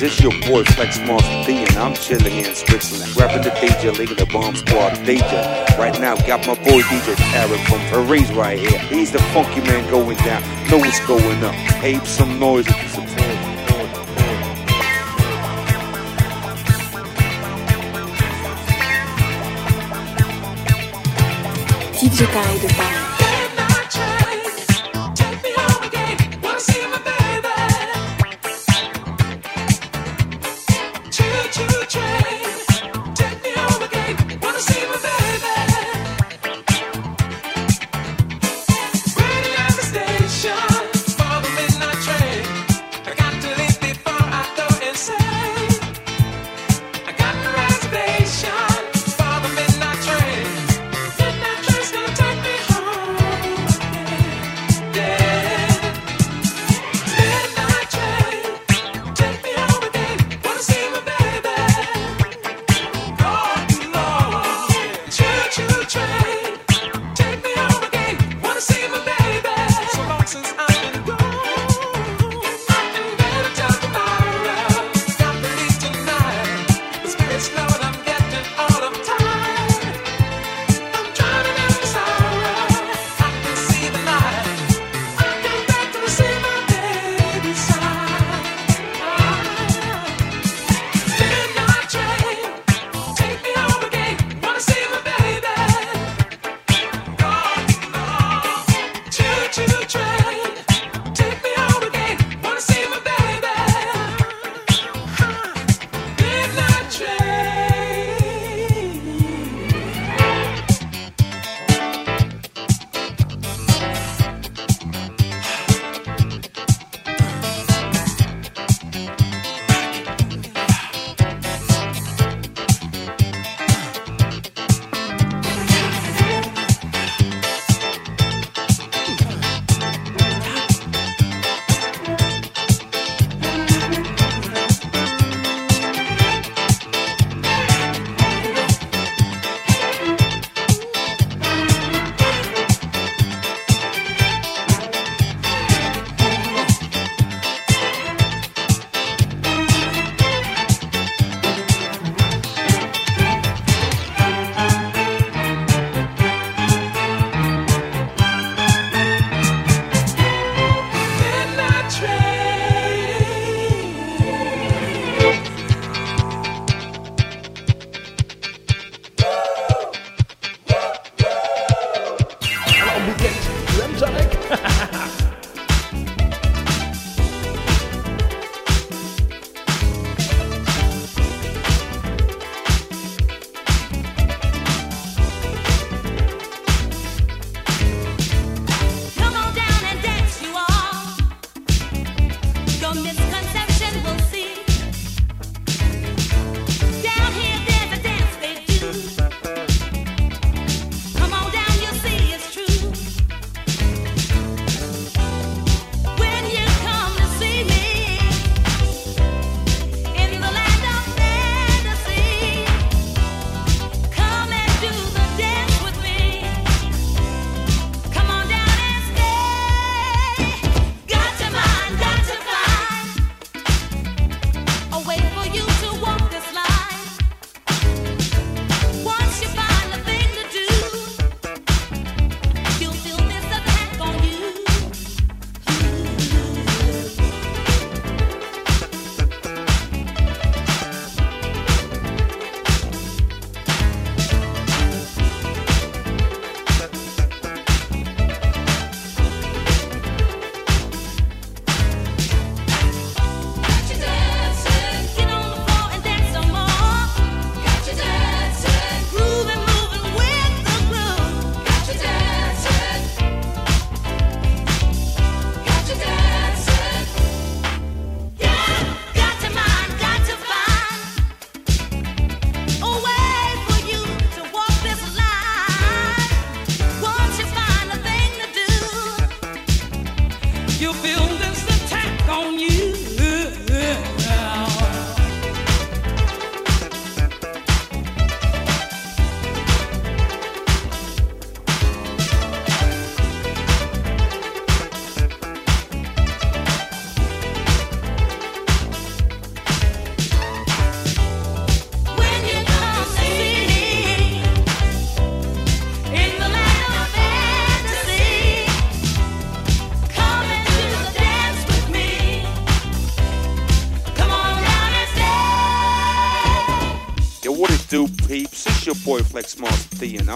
business is? It's your boy Flex Monster D, and I'm chilling here in Switzerland, rapping the DJ, leading the bomb squad DJ. Right now, got my boy DJ Tarek from Paris right here. He's the funky man going down. Know what's going up. Ape some noise if you support. DJ Taille de Taille.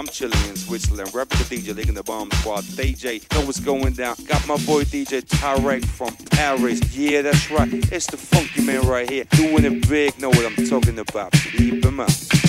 I'm chilling in Switzerland. Rapping the DJ, leading the bomb squad. DJ, know what's going down. Got my boy DJ Tarek from Paris. Yeah, that's right. It's the funky man right here. Doing it big, know what I'm talking about. Keep him up.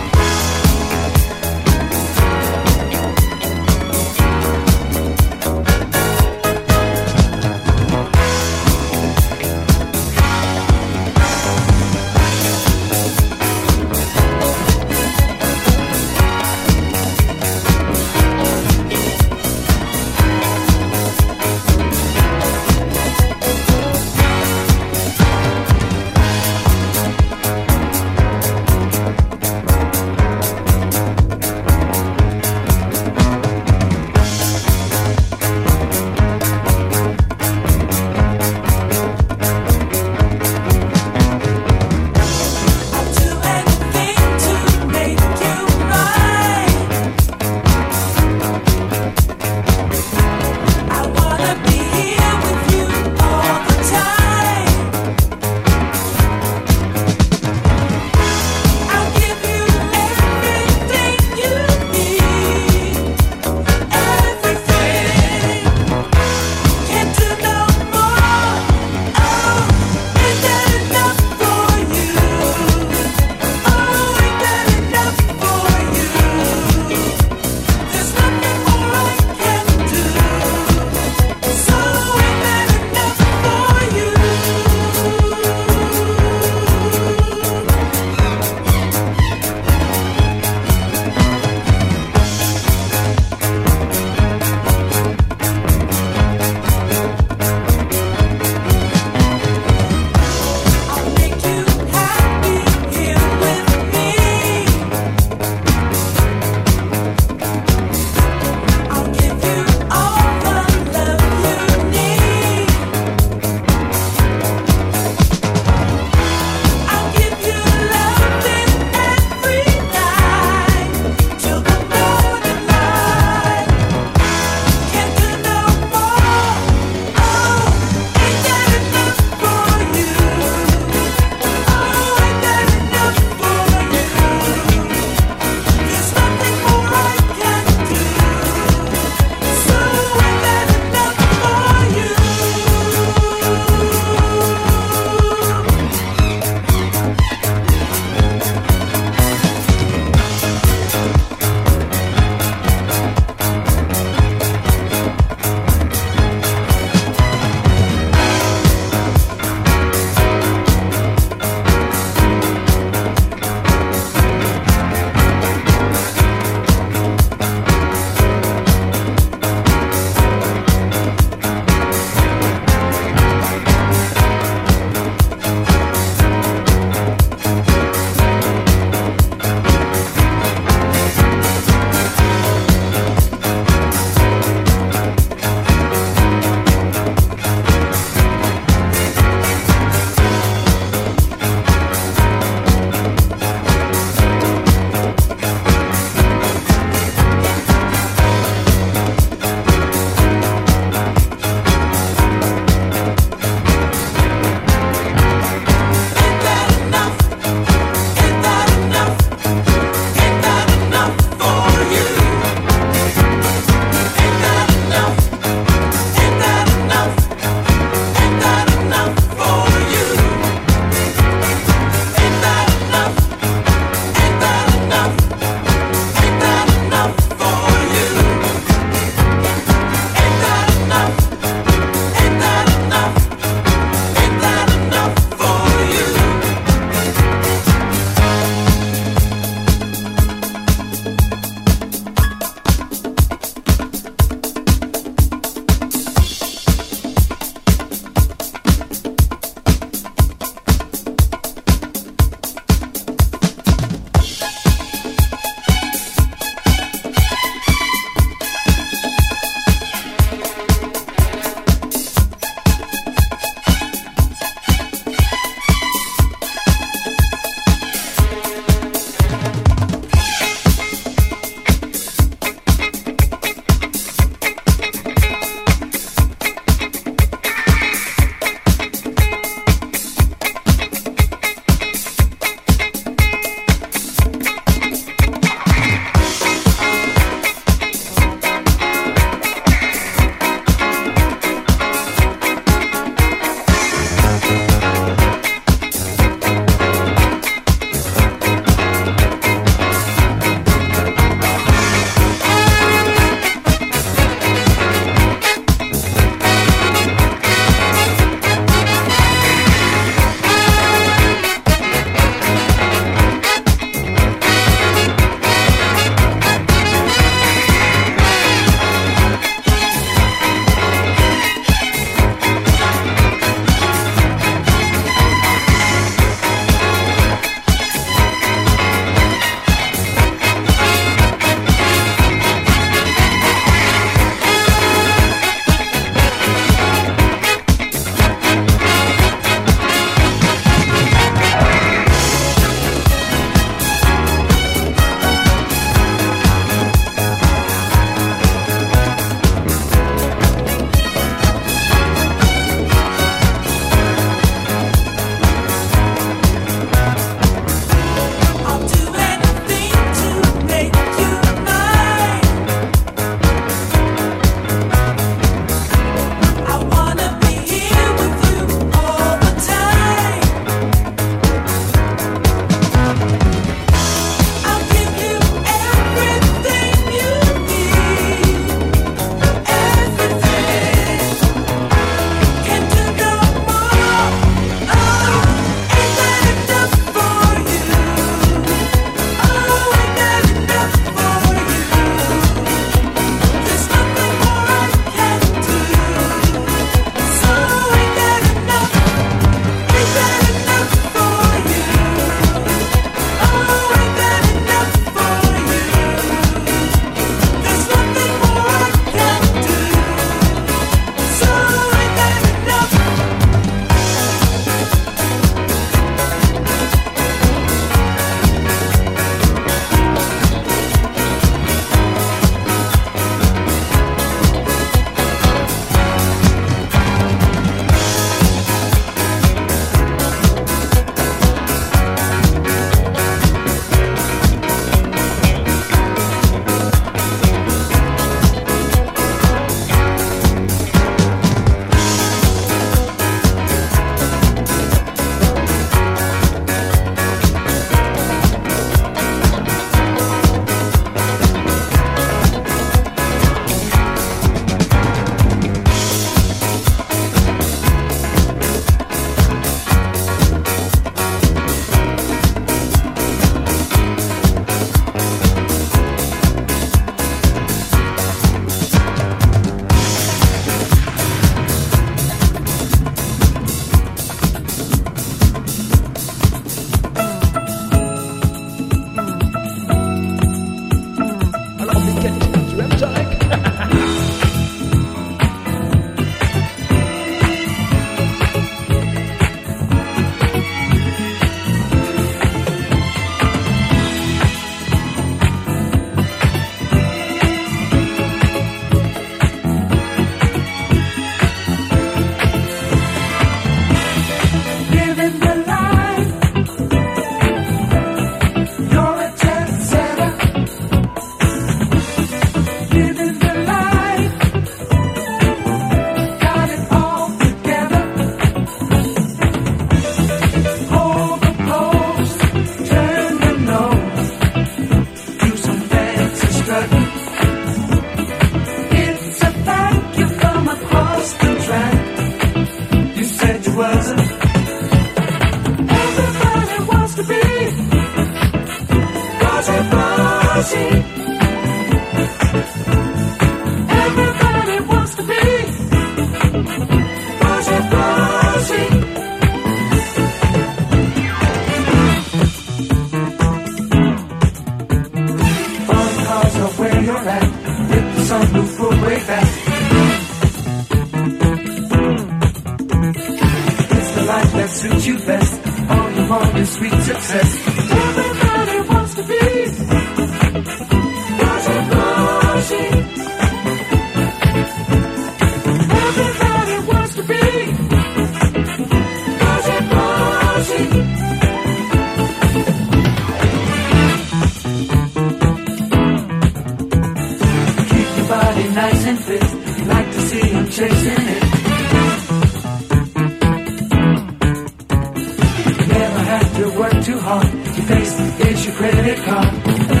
it's your credit card.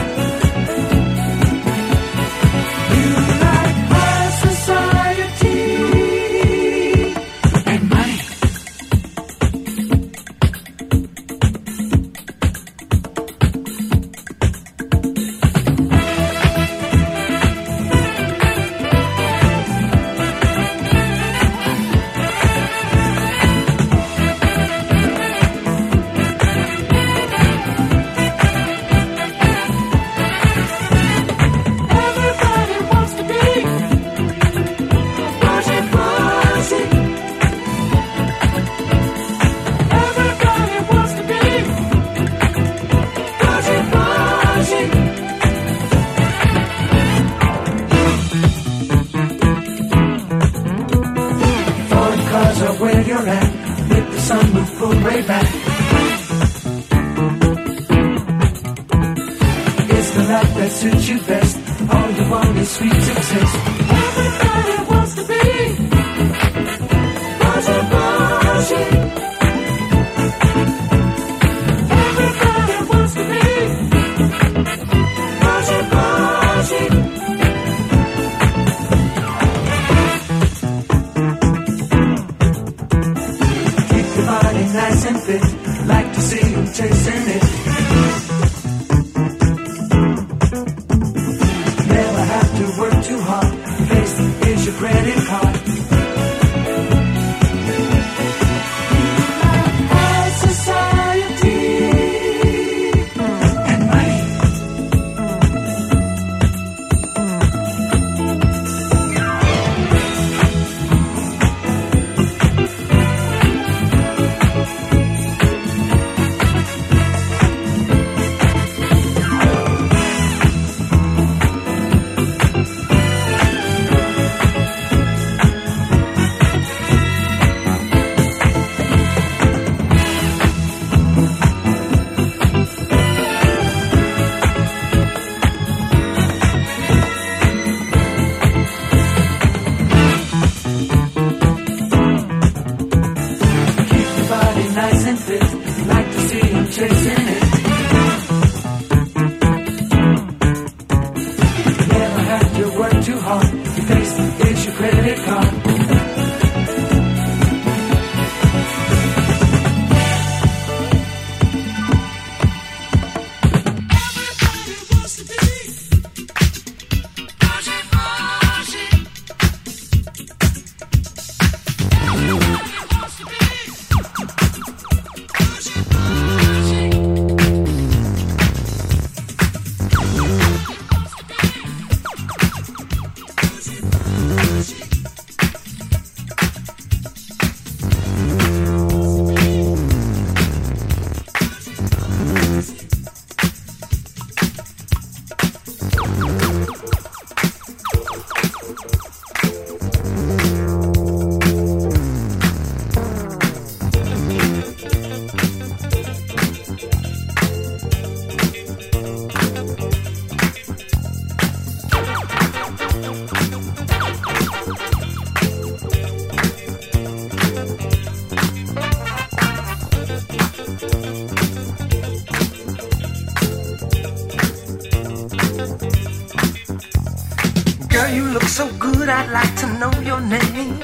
I'd like to know your name.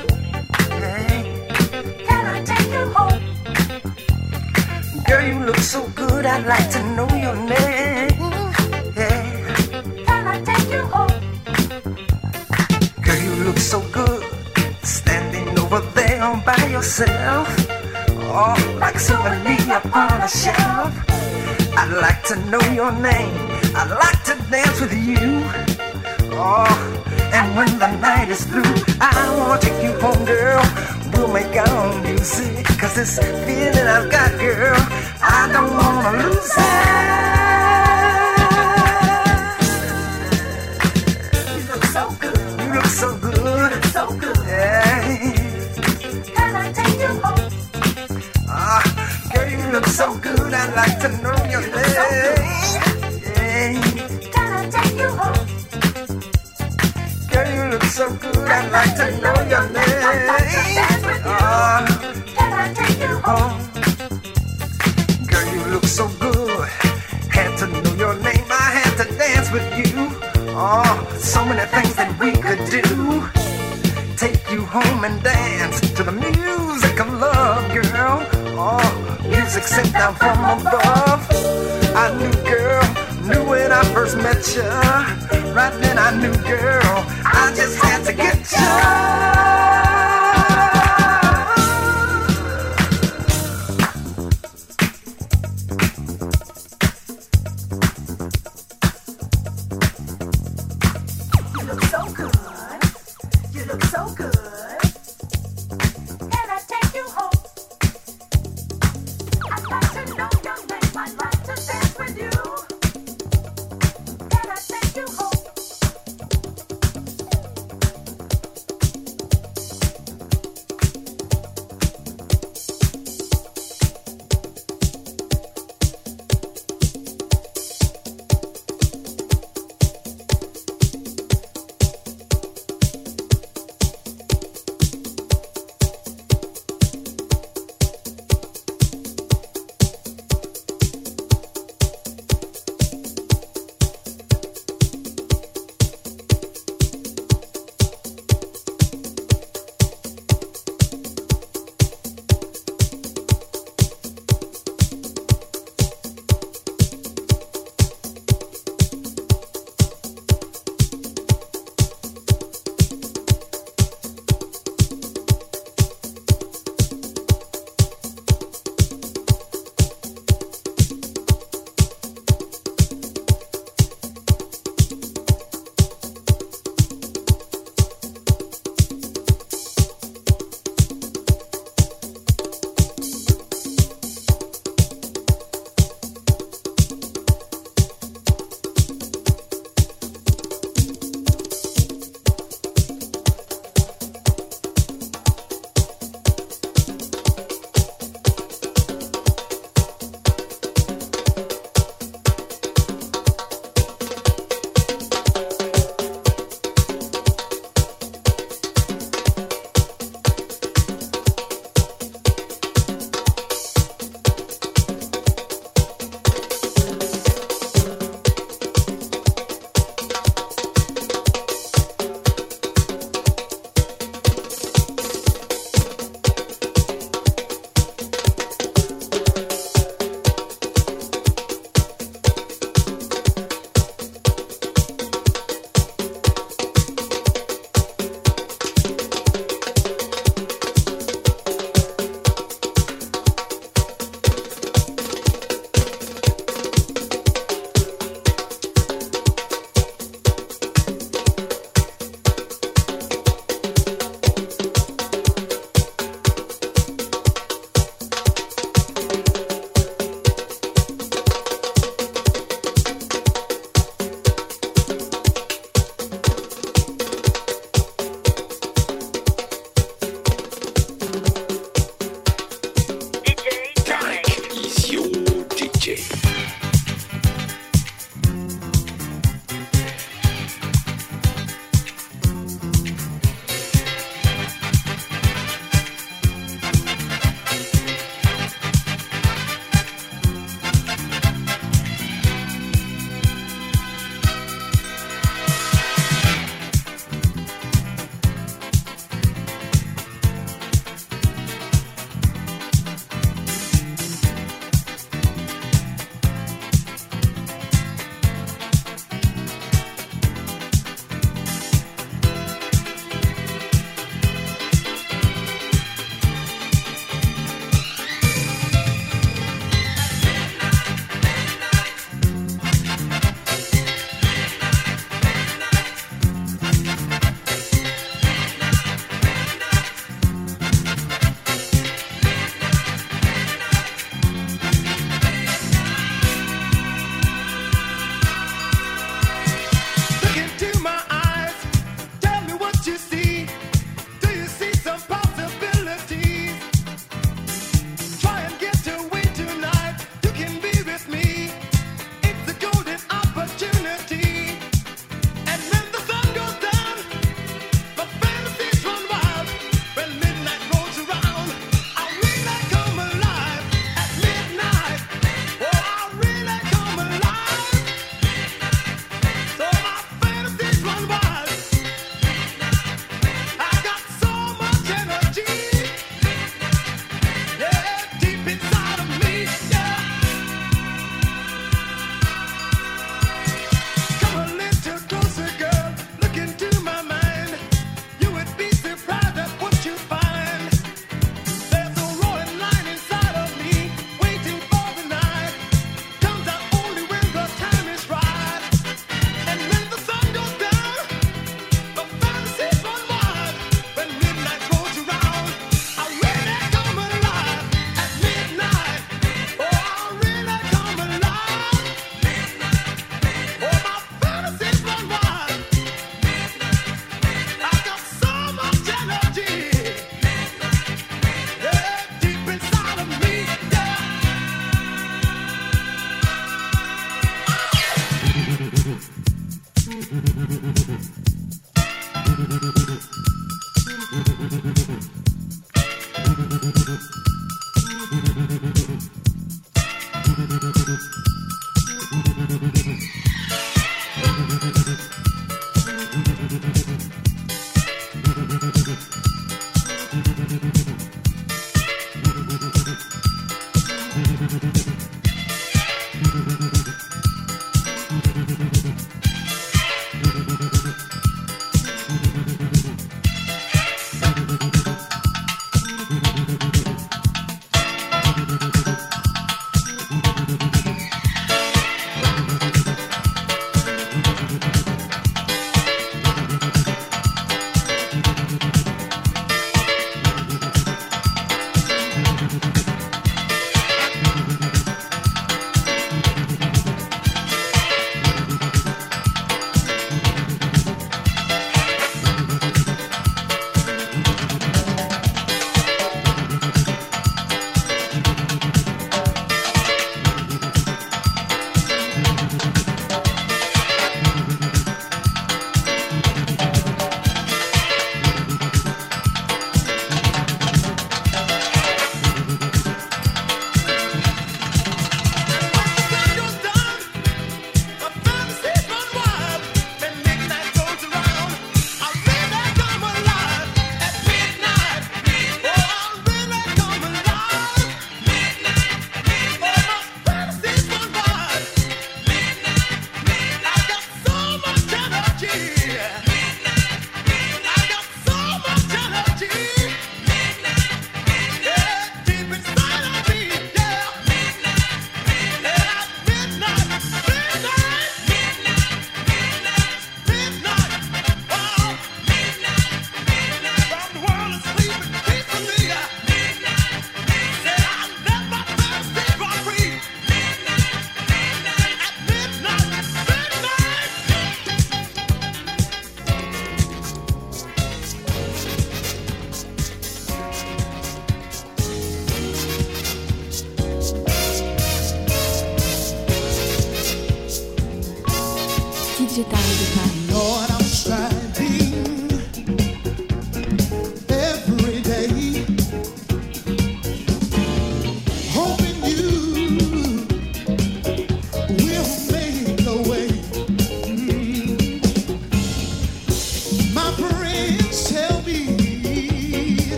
Hey. Can I take you home? Girl, you look so good, I'd like to know your name. Hey. Can I take you home? Girl, you look so good, standing over there by yourself. Oh, like a souvenir upon a shelf. I'd like to know your name. I'd like to dance with you. Oh and when the night is through, I wanna take you home, girl. We'll make our own music. Cause this feeling I've got, girl, I don't wanna lose it. You look so good, You look so good. so good. Yeah. Can I take you home? Ah, girl, you look so good. I'd like to know your name. Yeah. So good. I'd like to know your name. Ah, Can I take you home? oh. Girl, you look so good. Had to know your name. I had to dance with you. Oh, so many things that we could do. Take you home and dance to the music of love, girl. Oh, music sent down from above. I knew, girl, when I first met you. Right then I knew, girl, I just had to get you.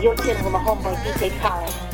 Lisa, and you're chilling with my homeboy DJ Khaled.